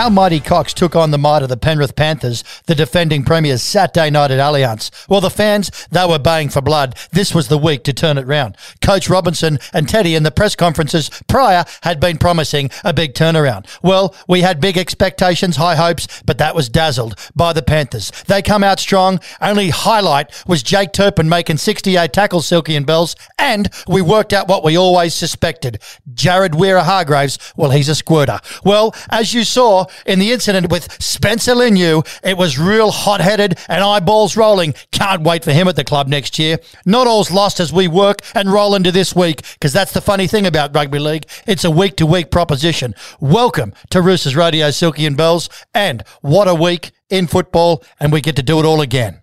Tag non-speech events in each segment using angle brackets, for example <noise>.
Our mighty Cox took on the might of the Penrith Panthers, the defending premiers, Saturday night at Allianz. Well, the fans, they were baying for blood. This was the week to turn it round. Coach Robinson and Teddy in the press conferences prior had been promising a big turnaround. Well, we had big expectations, high hopes, but that was dazzled by the Panthers. They come out strong. Only highlight was Jake Turpin making 68 tackles, Silky and Bells, and we worked out what we always suspected. Jared Waerea-Hargreaves, well, he's a squirter. Well, as you saw, in the incident with Spencer Leniu. It was real hot headed and eyeballs rolling. Can't wait for him at the club next year. Not all's lost as we work and roll into this week because that's the funny thing about rugby league. It's a week to week proposition. Welcome to Roosters Radio, Silky and Bells. And what a week in football, and we get to do it all again.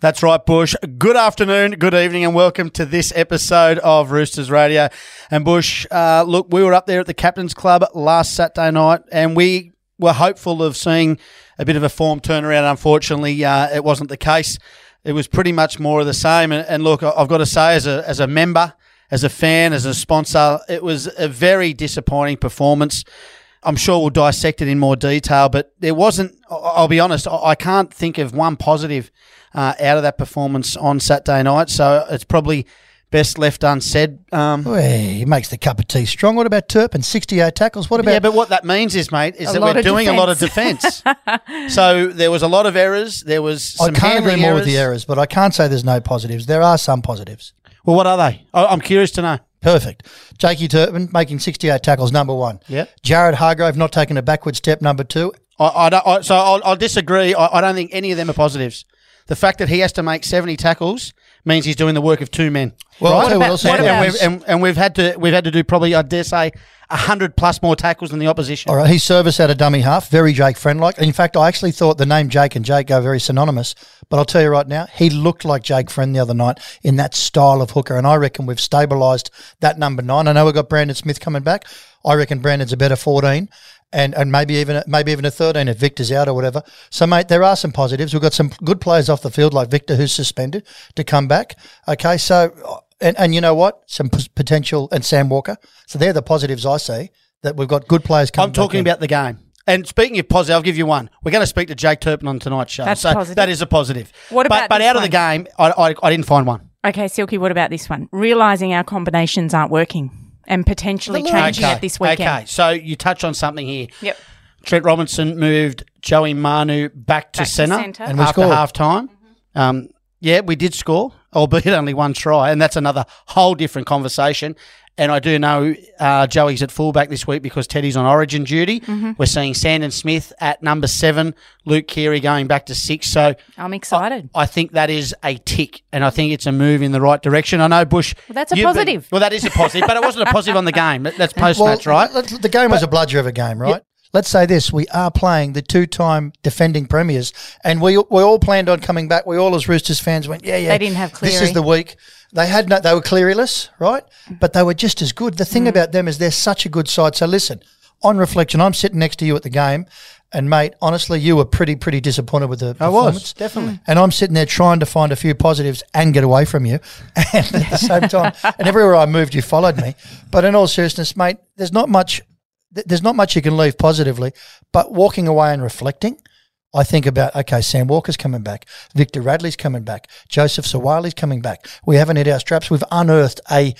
That's right, Bush. Good afternoon, good evening, and welcome to this episode of Roosters Radio. And Bush, uh, look, we were up there at the Captain's Club last Saturday night, and we were hopeful of seeing a bit of a form turnaround. Unfortunately, uh, it wasn't the case. It was pretty much more of the same. And, and, look, I've got to say, as a as a member, as a fan, as a sponsor, it was a very disappointing performance. I'm sure we'll dissect it in more detail, but there wasn't. I'll be honest, I can't think of one positive uh, out of that performance on Saturday night. So it's probably best left unsaid. Um, well, he makes the cup of tea strong. What about Turpin? 68 tackles. What about. Yeah, but what that means is, mate, is that we're doing defense. a lot of defence. <laughs> so there was a lot of errors. There was I can't agree more with the errors, but I can't say there's no positives. There are some positives. Well, what are they? I'm curious to know. Perfect. Jakey Turpin making 68 tackles, number one. Yeah. Jared Hargrave not taking a backward step, number two. I, I don't, I, so I'll, I'll disagree. I, I don't think any of them are positives. The fact that he has to make 70 tackles means he's doing the work of two men. Well, right? what and, and, we've, and, and, we've had to we've had to do probably I dare say hundred plus more tackles than the opposition. All right, his service at a dummy half, very Jake Friend like. In fact, I actually thought the name Jake and Jake go very synonymous. But I'll tell you right now, he looked like Jake Friend the other night in that style of hooker, and I reckon we've stabilised that number nine. I know we've got Brandon Smith coming back. I reckon Brandon's a better fourteen and, and maybe even maybe even a 13 if Victor's out or whatever. So, mate, there are some positives. We've got some good players off the field like Victor, who's suspended, to come back. Okay, so and, and you know what? Some p- potential and Sam Walker. So they're the positives I see that we've got good players coming. I'm talking about the game. And speaking of positive, I'll give you one. We're going to speak to Jake Turpin on tonight's show. That's so positive. that is a positive. What about but, but out one? of the game, I, I, I didn't find one. Okay, Silky, what about this one? Realising our combinations aren't working and potentially changing okay. it this weekend. Okay, so you touch on something here. Yep. Trent Robinson moved Joey Manu back to Back to centre centre. And we after scored. half time. Um, yeah, we did score, albeit only one try, and that's another whole different conversation. And I do know uh, Joey's at fullback this week because Teddy's on origin duty. Mm-hmm. We're seeing Sandon Smith at number seven, Luke Keary going back to six. So I'm excited. I think that is a tick, and I think it's a move in the right direction. I know Bush. Well, that's a you've been- positive. well, that is a positive, but it wasn't a positive on the game. That's post match, Well, right? The game was a bludger of a game, right? Let's say this: we are playing the two-time defending premiers, and we we all planned on coming back. We all, as Roosters fans, went, "Yeah, yeah." They didn't have This is the week. They had no. They were Clearyless, right? But they were just as good. The Mm. thing about them is they're such a good side. So listen, on reflection, I'm sitting next to you at the game, and mate, honestly, you were pretty pretty disappointed with the performance. I was definitely. And I'm sitting there trying to find a few positives and get away from you. <laughs> And at the same time, and everywhere I moved, you followed me. But in all seriousness, mate, there's not much. There's not much you can leave positively, but walking away and reflecting, I think about okay, Sam Walker's coming back, Victor Radley's coming back, Joseph Suaalii's coming back. We haven't hit our straps. We've unearthed a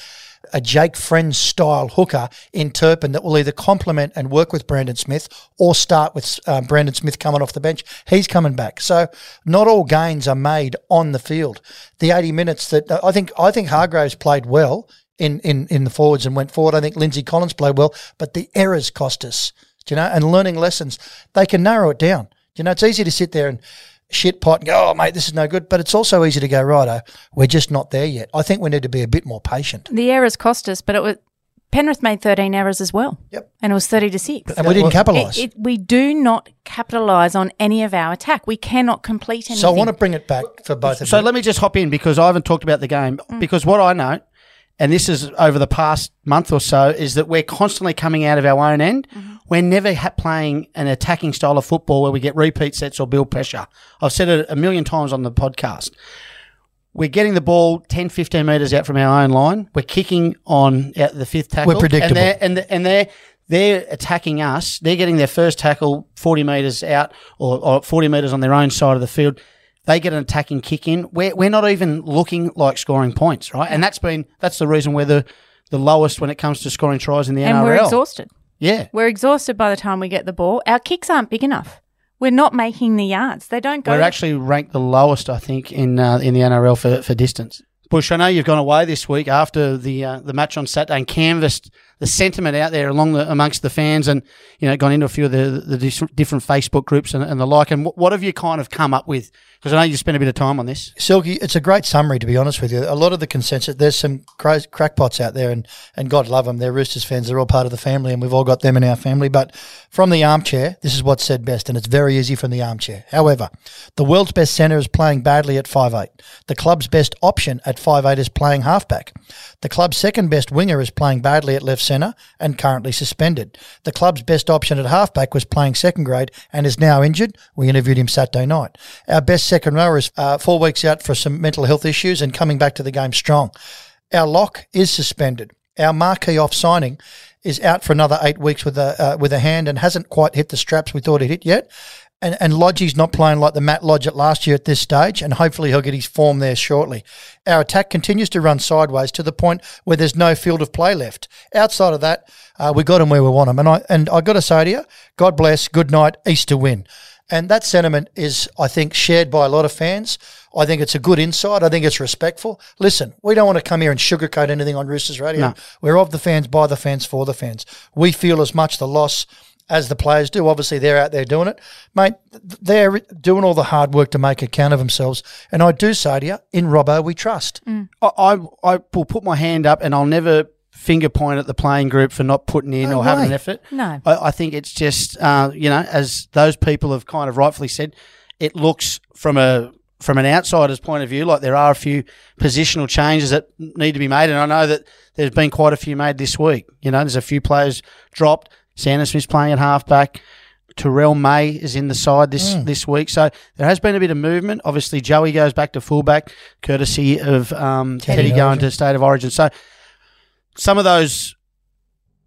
a Jake Friend style hooker in Turpin that will either complement and work with Brandon Smith or start with um, Brandon Smith coming off the bench. He's coming back. So not all gains are made on the field. The 80 minutes that I think I think Hargreaves played well in, in, in the forwards and went forward. I think Lindsay Collins played well, but the errors cost us. You know? And learning lessons, they can narrow it down. Do you know, it's easy to sit there and shit pot and go, oh, mate, this is no good. But it's also easy to go, righto, we're just not there yet. I think we need to be a bit more patient. The errors cost us, but it was Penrith made 13 errors as well. Yep. And it was 30 to 6. And we didn't capitalise. It, it, we do not capitalise on any of our attack. We cannot complete anything. So I want to bring it back for both of So you. let me just hop in because I haven't talked about the game. Mm. Because what I know and this is over the past month or so, is that we're constantly coming out of our own end. We're never ha- playing an attacking style of football where we get repeat sets or build pressure. I've said it a million times on the podcast. We're getting the ball 10, 15 metres out from our own line. We're kicking on out the fifth tackle. We're predictable. And they're, and, the- and they're, they're attacking us. They're getting their first tackle 40 metres out or, or 40 metres on their own side of the field. They get an attacking kick in. We're, we're not even looking like scoring points, right? And that's been, that's the reason we're the, the lowest when it comes to scoring tries in the and NRL. we're exhausted. Yeah. We're exhausted by the time we get the ball. Our kicks aren't big enough. We're not making the yards. They don't go. We're actually ranked the lowest, I think, in uh, in the NRL for, for distance. Bush, I know you've gone away this week after the uh, the match on Saturday and canvassed the sentiment out there along the, amongst the fans, and you know gone into a few of the the different Facebook groups and, and the like. And what, what have you kind of come up with? Because I know you spent a bit of time on this. Silky, it's a great summary to be honest with you. A lot of the consensus, there's some cra- crackpots out there, and, and God love them. They're Roosters fans. They're all part of the family, and we've all got them in our family. But from the armchair, this is what's said best, and it's very easy from the armchair. However, the world's best centre is playing badly at 5'8. The club's best option at 5'8 is playing halfback. The club's second best winger is playing badly at left centre and currently suspended. The club's best option at halfback was playing second grade and is now injured. We interviewed him Saturday night. Our best second rower is uh, four weeks out for some mental health issues and coming back to the game strong. Our lock is suspended. Our marquee off signing is out for another eight weeks with a uh, with a hand and hasn't quite hit the straps we thought he'd hit yet. And, and Lodgie's not playing like the Matt Lodge at last year at this stage, and hopefully he'll get his form there shortly. Our attack continues to run sideways to the point where there's no field of play left. Outside of that, uh, we got him where we want him. And I and I got to say to you, God bless, good night, Easter win. And that sentiment is, I think, shared by a lot of fans. I think it's a good insight. I think it's respectful. Listen, we don't want to come here and sugarcoat anything on Roosters Radio. No. We're of the fans, by the fans, for the fans. We feel as much the loss as the players do. Obviously, they're out there doing it. Mate, they're doing all the hard work to make account of themselves. And I do say to you, in Robbo, we trust. Mm. I, I I will put my hand up and I'll never finger point at the playing group for not putting in No or having an effort. No. I, I think it's just uh, you know, as those people have kind of rightfully said, it looks from a from an outsider's point of view like there are a few positional changes that need to be made, and I know that there's been quite a few made this week. You know, there's a few players dropped. Sandon Smith's playing at halfback. Terrell May is in the side this this week, so there has been a bit of movement. Obviously, Joey goes back to fullback, courtesy of um, Teddy Teddy going to state of origin. So some of those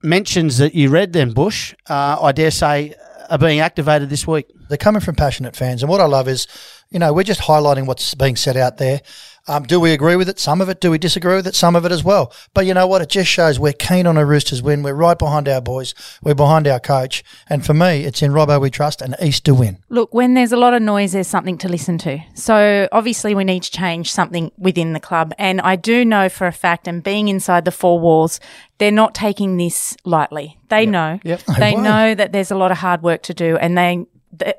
mentions that you read, then Bush, uh, I dare say, are being activated this week. They're coming from passionate fans. And what I love is, you know, we're just highlighting what's being said out there. Um, do we agree with it? Some of it. Do we disagree with it? Some of it as well. But you know what? It just shows we're keen on a Roosters win. We're right behind our boys. We're behind our coach. And for me, it's in Robbo we trust and East to win. Look, when there's a lot of noise, there's something to listen to. So obviously, we need to change something within the club. And I do know for a fact, and being inside the four walls, they're not taking this lightly. They know. Yep. <laughs> They know that there's a lot of hard work to do, and they.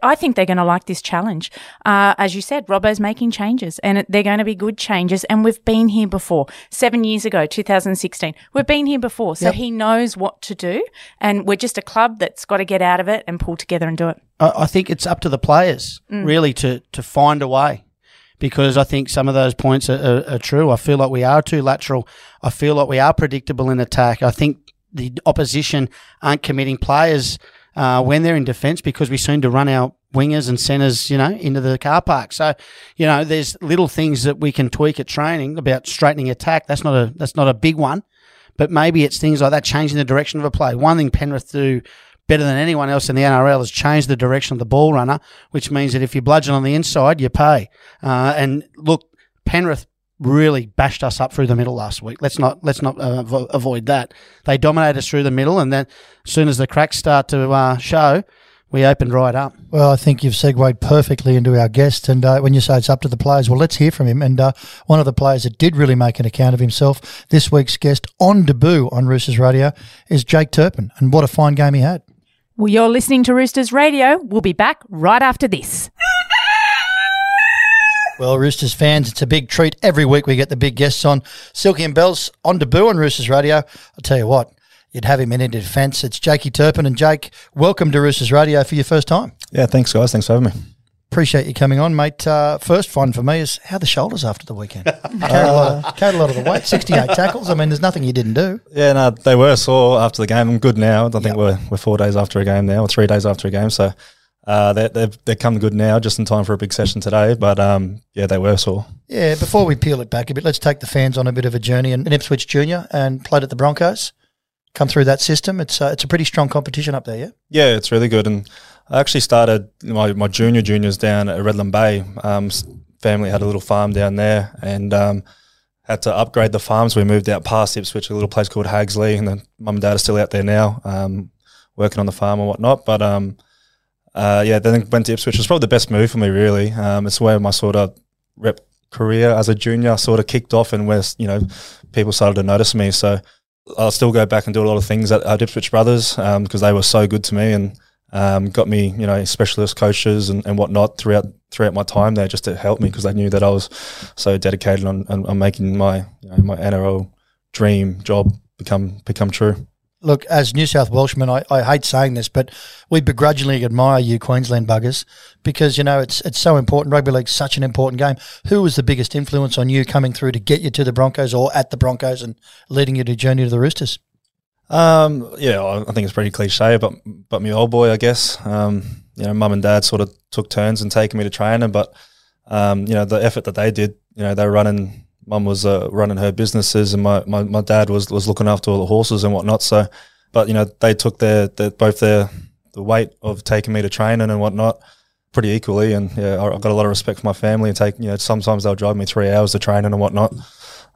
I think they're going to like this challenge. Uh, as you said, Robbo's making changes and they're going to be good changes. And we've been here before. Seven years ago, 2016, we've been here before. So Yep. he knows what to do. And we're just a club that's got to get out of it and pull together and do it. I, I think it's up to the players really to to find a way. Because I think some of those points are, are, are true. I feel like we are too lateral. I feel like we are predictable in attack. I think the opposition aren't committing players uh, when they're in defence because we seem to run our wingers and centres, you know, into the car park. So, you know, there's little things that we can tweak at training about straightening attack. That's not a that's not a big one, but maybe it's things like that changing the direction of a play. One thing Penrith do better than anyone else in the NRL is change the direction of the ball runner, which means that if you bludgeon on the inside, you pay. Uh, and look, Penrith really bashed us up through the middle last week. Let's not let's not uh, avo- avoid that. They dominated us through the middle, and then as soon as the cracks start to uh, show, we opened right up. Well, I think you've segued perfectly into our guest. And uh, when you say it's up to the players, well, let's hear from him. And uh, one of the players that did really make an account of himself, this week's guest on debut on Roosters Radio, is Jake Turpin. And what a fine game he had. Well, you're listening to Roosters Radio. We'll be back right after this. Well, Roosters fans, it's a big treat. Every week we get the big guests on. Silky and Bells on debut on Roosters Radio. I'll tell you what, you'd have him in into defence. It's Jakey Turpin. And Jake, welcome to Roosters Radio for your first time. Yeah, thanks, guys. Thanks for having me. Appreciate you coming on, mate. Uh, first one for me is how the shoulders after the weekend. <laughs> Carried, a lot of, carried a lot of the weight, 68 tackles. I mean, there's nothing you didn't do. Yeah, no, they were sore after the game. I'm good now. I think we're we're four days after a game now, or three days after a game. So uh, they, they've they've come good now, just in time for a big session today. But um, yeah, they were sore. Yeah, before we peel it back a bit, let's take the fans on a bit of a journey. And Ipswich Junior and played at the Broncos. Come through that system. It's uh, it's a pretty strong competition up there, yeah. Yeah, it's really good. And I actually started my, my junior juniors down at Redland Bay. Um, family had a little farm down there, and um, had to upgrade the farms. We moved out past Ipswich, a little place called Hagsley, and then mum and dad are still out there now, um, working on the farm and whatnot. But um, uh, yeah, then went to Ipswich. Was probably the best move for me, really. Um, it's where my sort of rep career as a junior sort of kicked off, and where you know people started to notice me. So I'll still go back and do a lot of things at, at Ipswich Brothers because they were so good to me and um, got me, you know, specialist coaches and, and whatnot throughout throughout my time there, just to help me because they knew that I was so dedicated on, on, on making my you know, my NRL dream job become become true. Look, as New South Welshmen, I, I hate saying this, but we begrudgingly admire you, Queensland buggers, because you know it's it's so important. Rugby league's such an important game. Who was the biggest influence on you coming through to get you to the Broncos or at the Broncos and leading you to journey to the Roosters? Um, yeah, I think it's pretty cliche, but but my old boy, I guess. Um, you know, mum and dad sort of took turns and taking me to training, but um, you know, the effort that they did, you know, they were running. Mum was uh, running her businesses, and my, my, my dad was was looking after all the horses and whatnot. So, but you know, they took their, their both their the weight of taking me to training and whatnot pretty equally. And yeah, I- I've got a lot of respect for my family. And take you know, sometimes they'll drive me three hours to training and whatnot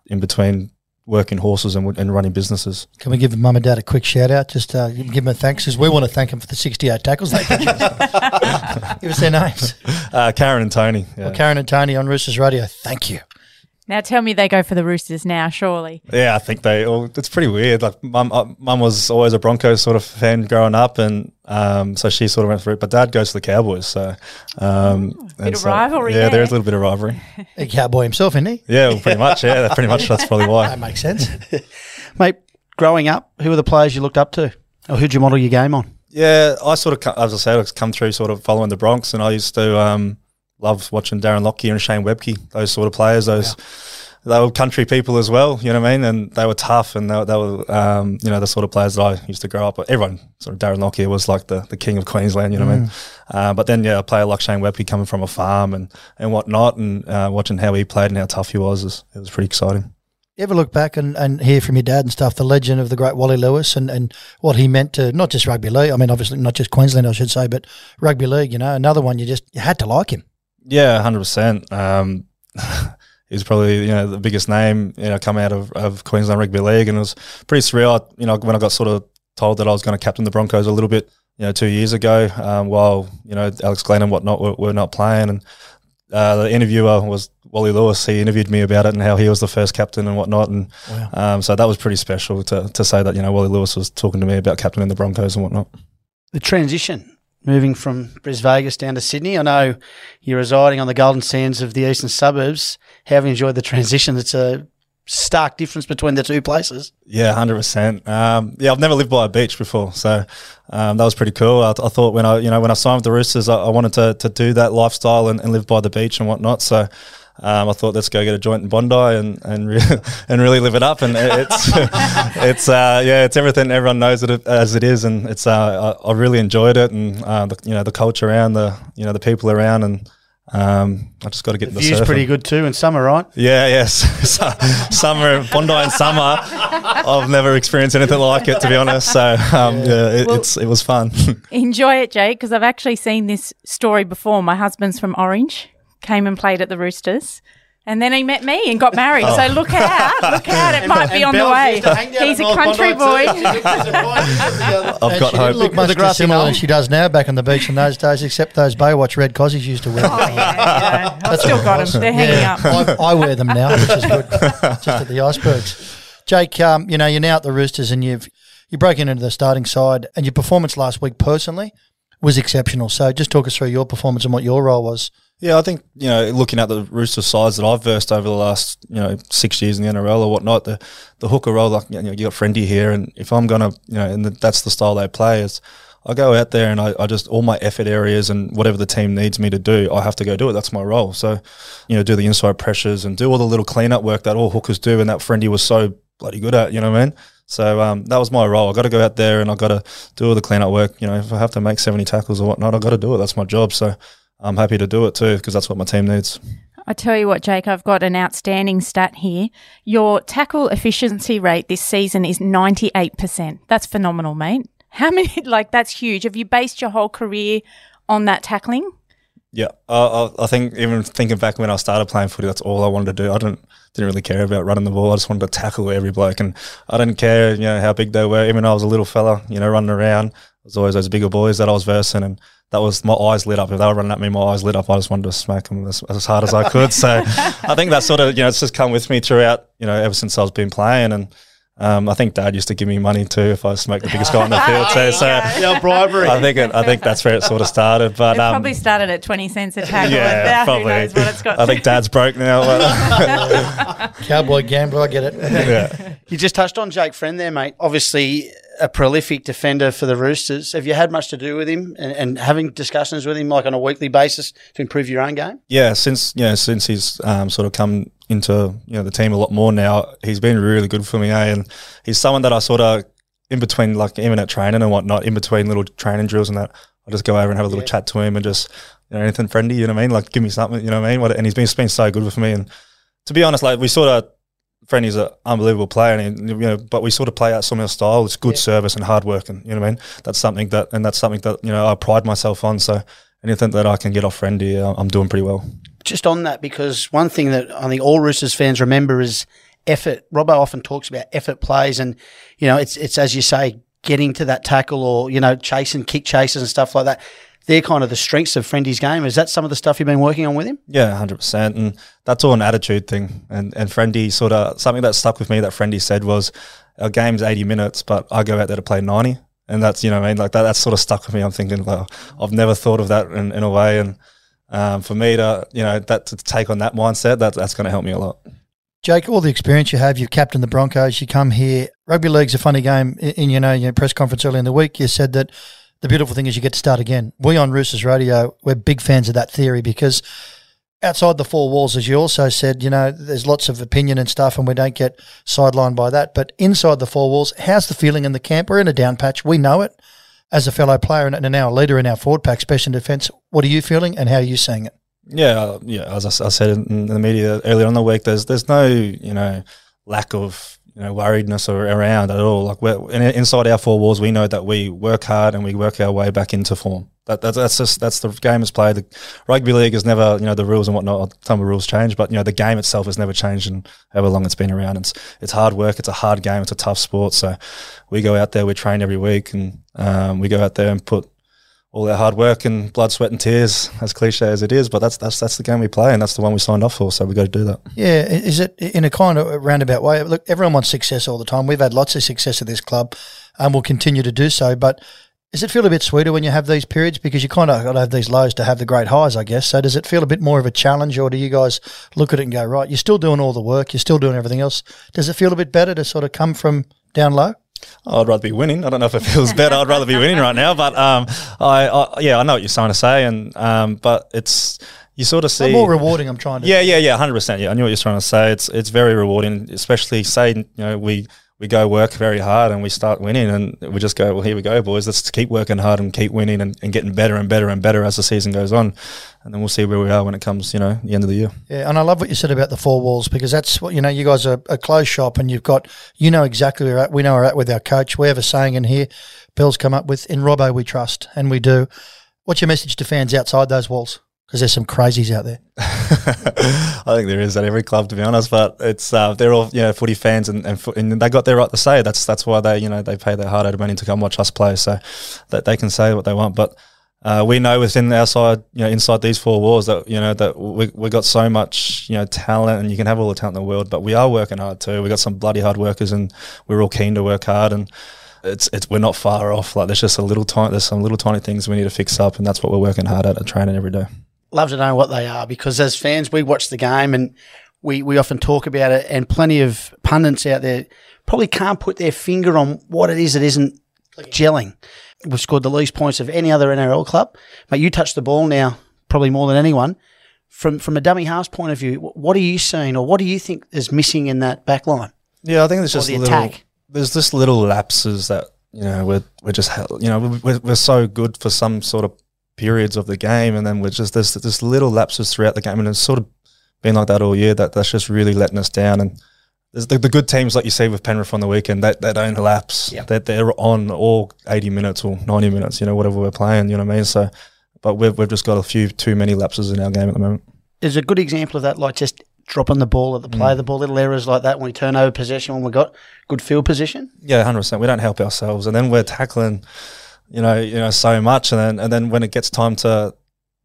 in between working horses and, and running businesses. Can we give mum and dad a quick shout out? Just uh, give them a thanks because we want to thank them for the 68 tackles they produced. <laughs> give us their names. Uh, Karen and Tony. Yeah. Well, Karen and Tony on Roosters Radio, thank you. Now tell me they go for the Roosters now, surely. Yeah, I think they. Well, it's pretty weird. Like, mum, uh, mum was always a Broncos sort of fan growing up, and um, so she sort of went for it. But dad goes for the Cowboys, so um, and bit of so- rivalry Yeah, there. there is a little bit of rivalry. <laughs> A cowboy himself, isn't he? Yeah, well, pretty much. Yeah, pretty much. That's probably why. That makes sense. <laughs> Mate, growing up, who were the players you looked up to? Or who'd you model your game on? Yeah, I sort of, as I said, I've come through sort of following the Bronx, and I used to um, love watching Darren Lockyer and Shane Webcke, those sort of players. Those they were country people as well, you know what I mean? And they were tough, and they, were- they were, um, you know, the sort of players that I used to grow up with. Everyone, sort of Darren Lockyer was like the, the king of Queensland, you know what I mean? Uh, but then, yeah, a player like Shane Webcke coming from a farm and, and whatnot, and uh, watching how he played and how tough he was, is, it was pretty exciting. You ever look back and, and hear from your dad and stuff, the legend of the great Wally Lewis and, and what he meant to not just rugby league, I mean, obviously not just Queensland, I should say, but rugby league, you know, another one you just you had to like him. Yeah, hundred percent. Um, <laughs> he's probably you know the biggest name you know come out of, of Queensland Rugby League, and it was pretty surreal. You know when I got sort of told that I was going to captain the Broncos a little bit, you know, two years ago, um, while you know Alex Glenn and whatnot were, were not playing, and uh, the interviewer was Wally Lewis. He interviewed me about it and how he was the first captain and whatnot, and um, so that was pretty special to to say that you know Wally Lewis was talking to me about captaining the Broncos and whatnot. The transition, moving from Bris Vegas down to Sydney. I know you're residing on the golden sands of the eastern suburbs. How have you enjoyed the transition? It's a stark difference between the two places. Yeah, hundred percent. Um, yeah, I've never lived by a beach before, so um, that was pretty cool. I, I thought when I, you know, when I signed with the Roosters, I, I wanted to, to do that lifestyle and, and live by the beach and whatnot. So um, I thought let's go get a joint in Bondi and and, re- <laughs> and really live it up. And it's <laughs> it's uh, yeah, it's everything everyone knows it as it is, and it's uh, I, I really enjoyed it, and uh, the, you know the culture around, the you know the people around, and um, I just got to get The the view's surfing. pretty good too in summer, right? Yeah, yes. <laughs> So- summer, Bondi in summer. I've never experienced anything like it, to be honest. So, um, yeah, it, Well- it's it was fun. Enjoy it, Jake, because I've actually seen this story before. My husband's from Orange, came and played at the Roosters. And then he met me and got married. So look out, look out, it might be on the way. He's a country boy. <laughs> I've got she hope. didn't look much The grassy dissimilar knoll. than she does now back on the beach in those days, except those Baywatch red cozies used to wear. Oh, yeah, yeah. I've still got them. They're hanging up. I, I wear them now, which is good. Just at the icebergs. Jake, um, you know, you're now at the Roosters and you've you broke into the starting side and your performance last week personally was exceptional. So just talk us through your performance and what your role was. Yeah, I think you know, looking at the Rooster sides that I've versed over the last you know six years in the NRL or whatnot, the the hooker role, like you know, you got Friendy here, and if I'm gonna, you know, and that's the style they play is. I go out there and I, I just all my effort areas and whatever the team needs me to do, I have to go do it. That's my role. So, you know, do the inside pressures and do all the little cleanup work that all hookers do, and that friendy was so bloody good at. You know what I mean? So um, that was my role. I got to go out there and I got to do all the cleanup work. You know, if I have to make seventy tackles or whatnot, I got to do it. That's my job. So I'm happy to do it too because that's what my team needs. I tell you what, Jake, I've got an outstanding stat here. Your tackle efficiency rate this season is 98%. That's phenomenal, mate. How <laughs> many, like, that's huge. Have you based your whole career on that tackling? Yeah, I, I think even thinking back when I started playing footy, that's all I wanted to do. I didn't didn't really care about running the ball. I just wanted to tackle every bloke, and I didn't care, you know, how big they were. Even though I was a little fella, you know, running around, it was always those bigger boys that I was versing, and that was my eyes lit up. If they were running at me, my eyes lit up. I just wanted to smack them as, as hard as I could. so I think that sort of, you know, it's just come with me throughout, you know, ever since I was been playing, and um, I think Dad used to give me money too if I smoked the biggest guy on the field too. So Yeah, bribery. I think it, I think that's where it sort of started. But It um, probably started at 20 cents a tackle. yeah, and probably. Who knows what it's got I think Dad's broke now. but- <laughs> Cowboy gambler, I get it. yeah. You just touched on Jake Friend there, mate. Obviously, a prolific defender for the Roosters. Have you had much to do with him and, and having discussions with him, like on a weekly basis, to improve your own game? Yeah, since you know, since he's um, sort of come into you know the team a lot more now, he's been really good for me. Eh? And he's someone that I sort of in between, like even at training and whatnot, in between little training drills and that, I just go over and have a little chat to him and just you know anything friendly. You know what I mean? Like give me something. You know what I mean? What, and he's been he's been so good with me. And to be honest, like we sort of. Friendly's an unbelievable player, and you know, but we sort of play out some of similar style. It's good service and hard work, and you know what I mean. That's something that, and that's something that you know I pride myself on. So anything that I can get off Friendly, uh, I'm doing pretty well. Just on that, because one thing that I think all Roosters fans remember is effort. Robbo often talks about effort plays, and you know, it's it's as you say, getting to that tackle or you know, chasing kick chases and stuff like that. They're kind of the strengths of Friendly's game. Is that some of the stuff you've been working on with him? Yeah, hundred percent, and that's all an attitude thing. And and Friendy sort of something that stuck with me that Friendy said was, "Our game's eighty minutes, but I go out there to play 90. and that's you know what I mean like that. That's sort of stuck with me. I'm thinking, well, I've never thought of that in, in a way, and um, for me to you know that to take on that mindset, that that's going to help me a lot. Jake, all the experience you have, you've captained the Broncos, you come here. Rugby league's a funny game. In, in you know your press conference earlier in the week, you said that the beautiful thing is you get to start again. We on Roosters Radio, we're big fans of that theory because outside the four walls, as you also said, you know, there's lots of opinion and stuff, and we don't get sidelined by that. But inside the four walls, how's the feeling in the camp? We're in a down patch. We know it as a fellow player and now a leader in our forward pack, special defence. What are you feeling, and how are you seeing it? Yeah, uh, yeah. As I said in the media earlier on the week, there's there's no you know lack of you know worriedness or around at all. Like we're in, inside our four walls, we know that we work hard and we work our way back into form. That, that's that's just that's the game is played. The rugby league is never you know the rules and whatnot. Some of the rules change, but you know the game itself has never changed in however long it's been around. It's it's hard work. It's a hard game. It's a tough sport. So we go out there, we train every week, and um, we go out there and put all our hard work and blood, sweat, and tears, as cliche as it is, but that's that's that's the game we play, and that's the one we signed off for. So we got to do that. Yeah, is it in a kind of roundabout way? Look, everyone wants success all the time. We've had lots of success at this club, and we'll continue to do so. But does it feel a bit sweeter when you have these periods because you kind of got to have these lows to have the great highs, I guess. So does it feel a bit more of a challenge, or do you guys look at it and go, right, you're still doing all the work, you're still doing everything else? Does it feel a bit better to sort of come from down low? I'd rather be winning. I don't know if it feels better. I'd rather be winning right now, but um, I, I yeah, I know what you're trying to say, and um, but it's you sort of see more rewarding. I'm trying to. Yeah, yeah, yeah, hundred percent. Yeah, I knew what you're trying to say. It's it's very rewarding, especially say you know we we go work very hard and we start winning, and we just go well. Here we go, boys. Let's keep working hard and keep winning and, and getting better and better and better as the season goes on, and then we'll see where we are when it comes, you know, the end of the year. Yeah, and I love what you said about the four walls because that's what you know. You guys are a closed shop, and you've got you know exactly where at. We know we're at with our coach. We have a saying in here. Bill's come up with in Robbo we trust, and we do. What's your message to fans outside those walls? Because there's some crazies out there. <laughs> I think there is at every club, to be honest. But it's uh, they're all you know footy fans, and and, fo- and they got their right to say. That's that's why they you know they pay their hard earned money to come watch us play, so that they can say what they want. But uh, we know within our side, you know, inside these four walls, that you know that we we got so much you know talent, and you can have all the talent in the world, but we are working hard too. We got some bloody hard workers, and we're all keen to work hard and. It's, it's we're not far off. Like there's just a little tiny there's some little tiny things we need to fix up, and that's what we're working hard at, at training every day. Love to know what they are because as fans, we watch the game and we, we often talk about it, and plenty of pundits out there probably can't put their finger on what it is that isn't gelling. we've scored the least points of any other NRL club. But you touch the ball now probably more than anyone. From from a dummy halves point of view, what are you seeing, or what do you think is missing in that back line? Yeah, I think there's just the little, attack. there's just little lapses that you know we're we're just you know we're, we're so good for some sort of periods of the game, and then we're just there's there's little lapses throughout the game, and it's sort of been like that all year. That that's just really letting us down. And there's the, the good teams like you see with Penrith on the weekend, that they don't lapse. Yep. That they're on all 80 minutes or 90 minutes, you know, whatever we're playing. You know what I mean? So, but we've we've just got a few too many lapses in our game at the moment. There's a good example of that, like just dropping the ball at the play mm. of the ball, little errors like that when we turn over possession when we got good field position. Yeah, hundred percent. We don't help ourselves, and then we're tackling, you know, you know, so much, and then and then when it gets time to,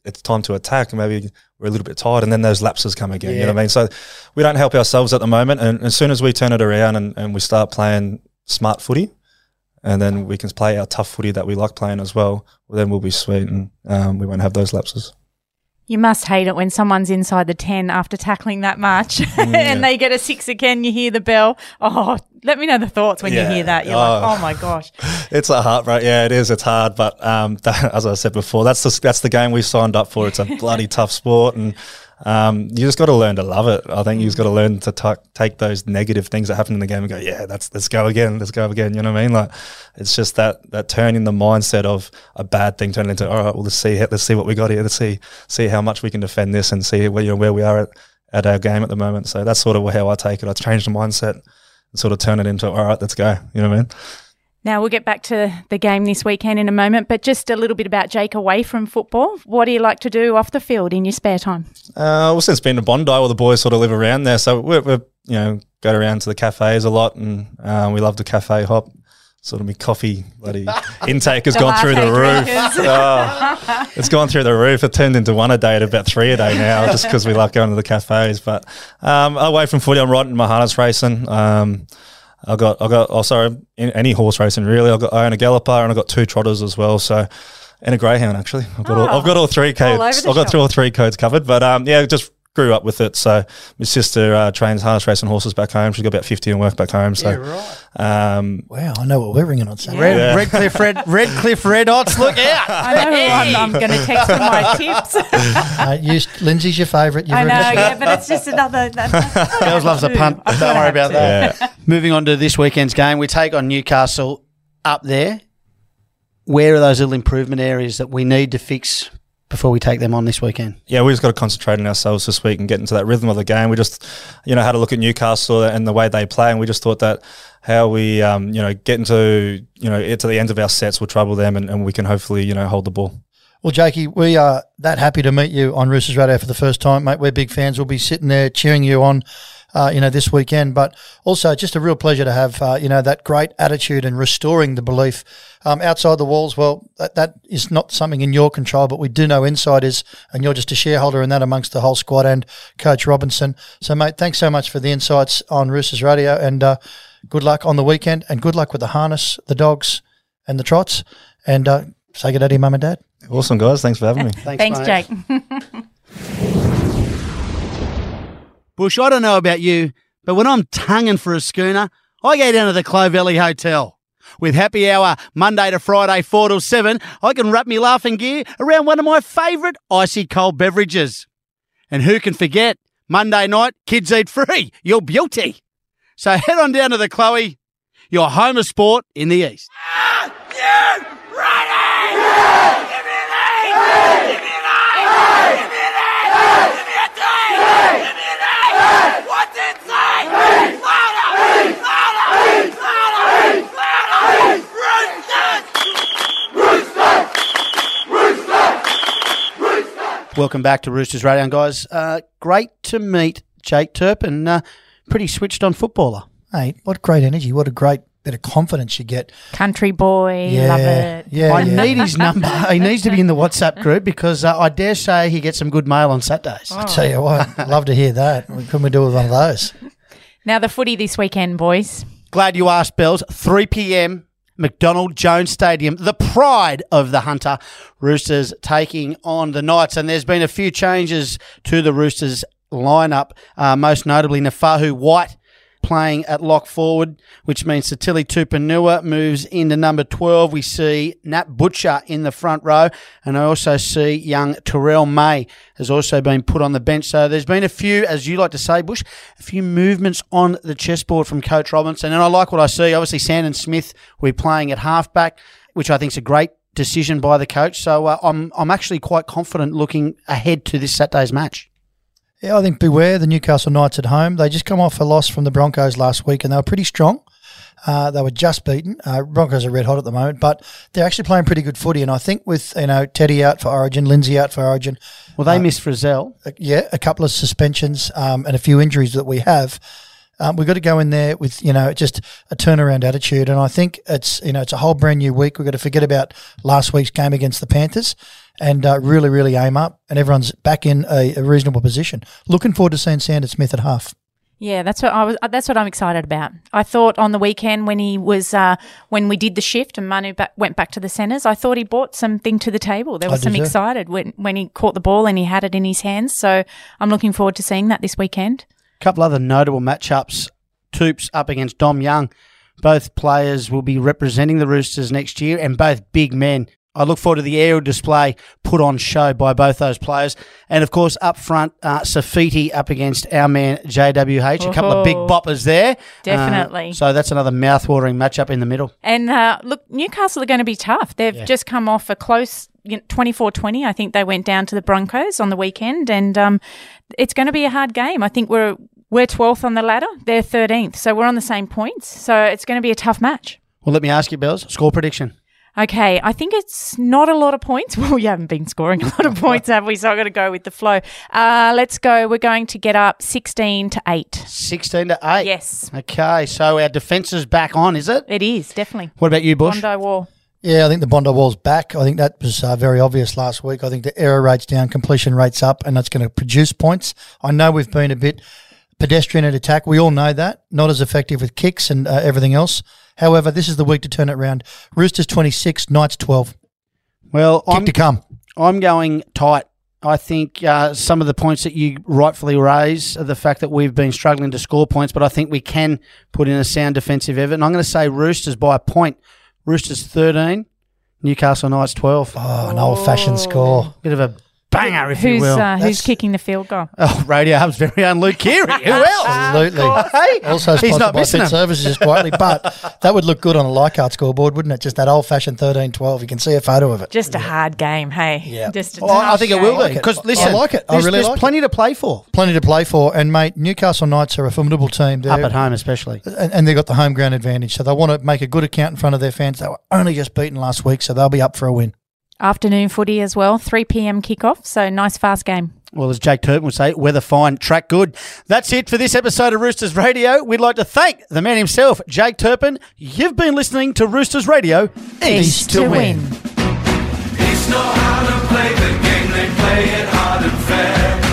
it's time to attack, maybe we're a little bit tired, and then those lapses come again. You know what I mean? So we don't help ourselves at the moment, and as soon as we turn it around and, and we start playing smart footy, and then we can play our tough footy that we like playing as well, well then we'll be sweet, and um, we won't have those lapses. You must hate it when someone's inside the 10 after tackling that much <laughs> and they get a six again. You hear the bell. Oh, let me know the thoughts when Yeah. you hear that. You're Oh. like, oh my gosh. <laughs> It's a heartbreak. Yeah, it is. It's hard, but um, that, <laughs> as I said before, that's the that's the game we signed up for. It's a bloody tough sport, and um, you just got to learn to love it. I think you just got to learn to ta- take those negative things that happen in the game and go, yeah, that's let's go again, let's go again. You know what I mean? Like it's just that that turning the mindset of a bad thing turning into all right, well, let's see, let's see what we got here. Let's see see how much we can defend this and see where you know where we are at, at our game at the moment. So that's sort of how I take it. I change the mindset and sort of turn it into all right, let's go. You know what I mean? Now we'll get back to the game this weekend in a moment, but just a little bit about Jake away from football. What do you like to do off the field in your spare time? Uh, well, since being to Bondi, all the boys sort of live around there, so we're, we're you know go around to the cafes a lot, and uh, we love the cafe hop. Sort of my coffee bloody <laughs> intake has gone through the roof. <laughs> Oh, it's gone through the roof. It turned into one a day to about three a day now, <laughs> just because we love going to the cafes. But um, away from footy, I'm riding my harness racing. Um, I got, I got, oh sorry, in, any horse racing really. I got, I own a galloper and I got two trotters as well. So, and a greyhound actually. I've got, all, Oh, I've got all three codes. I've got shop. two or three codes covered. But um, yeah, just grew up with it. So my sister uh, trains harness racing horses back home. She's got about fifty and work back home. So, right. um, Wow, I know what we're ringing on Saturday. Red, Yeah. Redcliffe, Red, Redcliffe Red Hots, look out! <laughs> I know who I'm, I'm going to text for my tips. <laughs> Uh, you, Lindsay's your favourite. You've I know, written- yeah, but it's just another. That, <laughs> Girls loves a punt. I'm Don't worry about to. that. yeah. Moving on to this weekend's game, we take on Newcastle up there. Where are those little improvement areas that we need to fix before we take them on this weekend? yeah, we just got to concentrate on ourselves this week and get into that rhythm of the game. We just, you know, had a look at Newcastle and the way they play, and we just thought that how we, um, you know, get into, you know, get to the end of our sets will trouble them, and, and we can hopefully, you know, hold the ball. Well, Jakey, we are that happy to meet you on Roosters Radio for the first time, mate. We're big fans. We'll be sitting there cheering you on, uh, you know, this weekend. But also, just a real pleasure to have, uh, you know, that great attitude and restoring the belief um, outside the walls. Well, that, that is not something in your control, but we do know inside is, and you're just a shareholder in that amongst the whole squad and Coach Robinson. So, mate, thanks so much for the insights on Roosters Radio, and uh, good luck on the weekend, and good luck with the harness, the dogs, and the trots. And uh, say good day to your mum and dad. Awesome, guys. Thanks for having me. Thanks, Thanks. Jake. <laughs> Bush, I don't know about you, but when I'm tonguing for a schooner, I go down to the Clovelly Hotel. With happy hour Monday to Friday, 4 till 7, I can wrap me laughing gear around one of my favourite icy cold beverages. And who can forget, Monday night, kids eat free. Your beauty. So head on down to the Chloe, your home of sport in the East. Welcome back to Roosters Radio, guys. Uh, great to meet Jake Turpin. Uh, pretty switched on footballer. Hey, what great energy. What a great bit of confidence you get. Country boy, Yeah. love it. Yeah. I yeah. need his number. <laughs> He needs to be in the WhatsApp group because uh, I dare say he gets some good mail on Saturdays. I tell you what, love to hear that. Couldn't we do with one of those? Now, the footy this weekend, boys. Glad you asked, Bells. 3 p.m. McDonald Jones Stadium, the pride of the Hunter. Roosters taking on the Knights, and there's been a few changes to the Roosters lineup. Uh, most notably, Naufahu Whyte playing at lock forward, which means Sitili Tupouniua moves into number 12. We see Nat Butcher in the front row, and I also see young Terrell May has also been put on the bench. So there's been a few, as you like to say, Bush, a few movements on the chessboard from Coach Robinson, and I like what I see. Obviously, Sandon Smith we're playing at halfback, which I think is a great decision by the coach. So uh, I'm I'm actually quite confident looking ahead to this Saturday's match. Yeah, I think beware the Newcastle Knights at home. They just come off a loss from the Broncos last week, and they were pretty strong. Uh, they were just beaten. Uh, Broncos are red hot at the moment, but they're actually playing pretty good footy. And I think with you know Teddy out for Origin, Lindsay out for Origin, Well, they missed Frizell. uh, yeah, a couple of suspensions um, and a few injuries that we have. Um, we've got to go in there with you know just a turnaround attitude, and I think it's you know it's a whole brand new week. We've got to forget about last week's game against the Panthers and uh, really really aim up, and everyone's back in a, a reasonable position. Looking forward to seeing Sandon Smith at half. Yeah, that's what I was. uh, That's what I'm excited about. I thought on the weekend when he was uh, when we did the shift and Manu back, went back to the centres, I thought he brought something to the table. There was some did excited when when he caught the ball and he had it in his hands. So I'm looking forward to seeing that this weekend. A couple other notable matchups. Toops up against Dom Young. Both players will be representing the Roosters next year and both big men. I look forward to the aerial display put on show by both those players. And of course, up front, uh, Saifiti up against our man JWH. A couple of big boppers there. Definitely. Uh, so that's another mouth-watering matchup in the middle. And uh, look, Newcastle are going to be tough. They've just come off a close you 24-20. I think they went down to the Broncos on the weekend, and um, it's going to be a hard game. I think we're we're 12th on the ladder. They're 13th, so we're on the same points. So it's going to be a tough match. Well, let me ask you, Bells, score prediction. Okay, I think it's not a lot of points. <laughs> Well, we haven't been scoring a lot of points, have we? So I'm going to go with the flow. Uh, let's go. We're going to get up 16 to 8. 16 to 8. Yes, Okay, so our defence is back on, is it? it is, definitely. What about you, Bush? Bondi Wall. Yeah, I think the Bondi Wall's back. I think that was uh, very obvious last week. I think the error rate's down, completion rate's up, and that's going to produce points. I know we've been a bit pedestrian at attack. We all know that. Not as effective with kicks and uh, everything else. However, this is the week to turn it around. Roosters 26, Knights 12. Well, Kick I'm, to come. I'm going tight. I think uh, some of the points that you rightfully raise are the fact that we've been struggling to score points, but I think we can put in a sound defensive effort. And I'm going to say Roosters by a point. Roosters 13, Newcastle Knights 12. Oh, an old fashioned score. Bit of a banger, if you Who's, will. uh, who's kicking the field goal? <laughs> oh, Radio Hub's very own Luke Keary. Who else? Absolutely. Hey, Also he's sponsored not by missing Fit him. Services just quietly, <laughs> but that would look good on a Leichhardt scoreboard, wouldn't it? Just that old fashioned 13 12. You can see a photo of it. Just a hard game, hey? Yeah. Just a Well, I tough think it will game. be it. because I listen, like it. I There's, really there's like it. plenty to play for Plenty to play for. And, mate, Newcastle Knights are a formidable team. They're, up at home, especially. and, and they've got the home ground advantage. So they want to make a good account in front of their fans. They were only just beaten last week, so they'll be up for a win. Afternoon footy as well, 3 p.m. kickoff. So nice, fast game. Well, as Jake Turpin would say, weather fine, track good. That's it for this episode of Roosters Radio. We'd like to thank the man himself, Jake Turpin. You've been listening to Roosters Radio, East, to win. East know how to play the game, they play it hard and fair.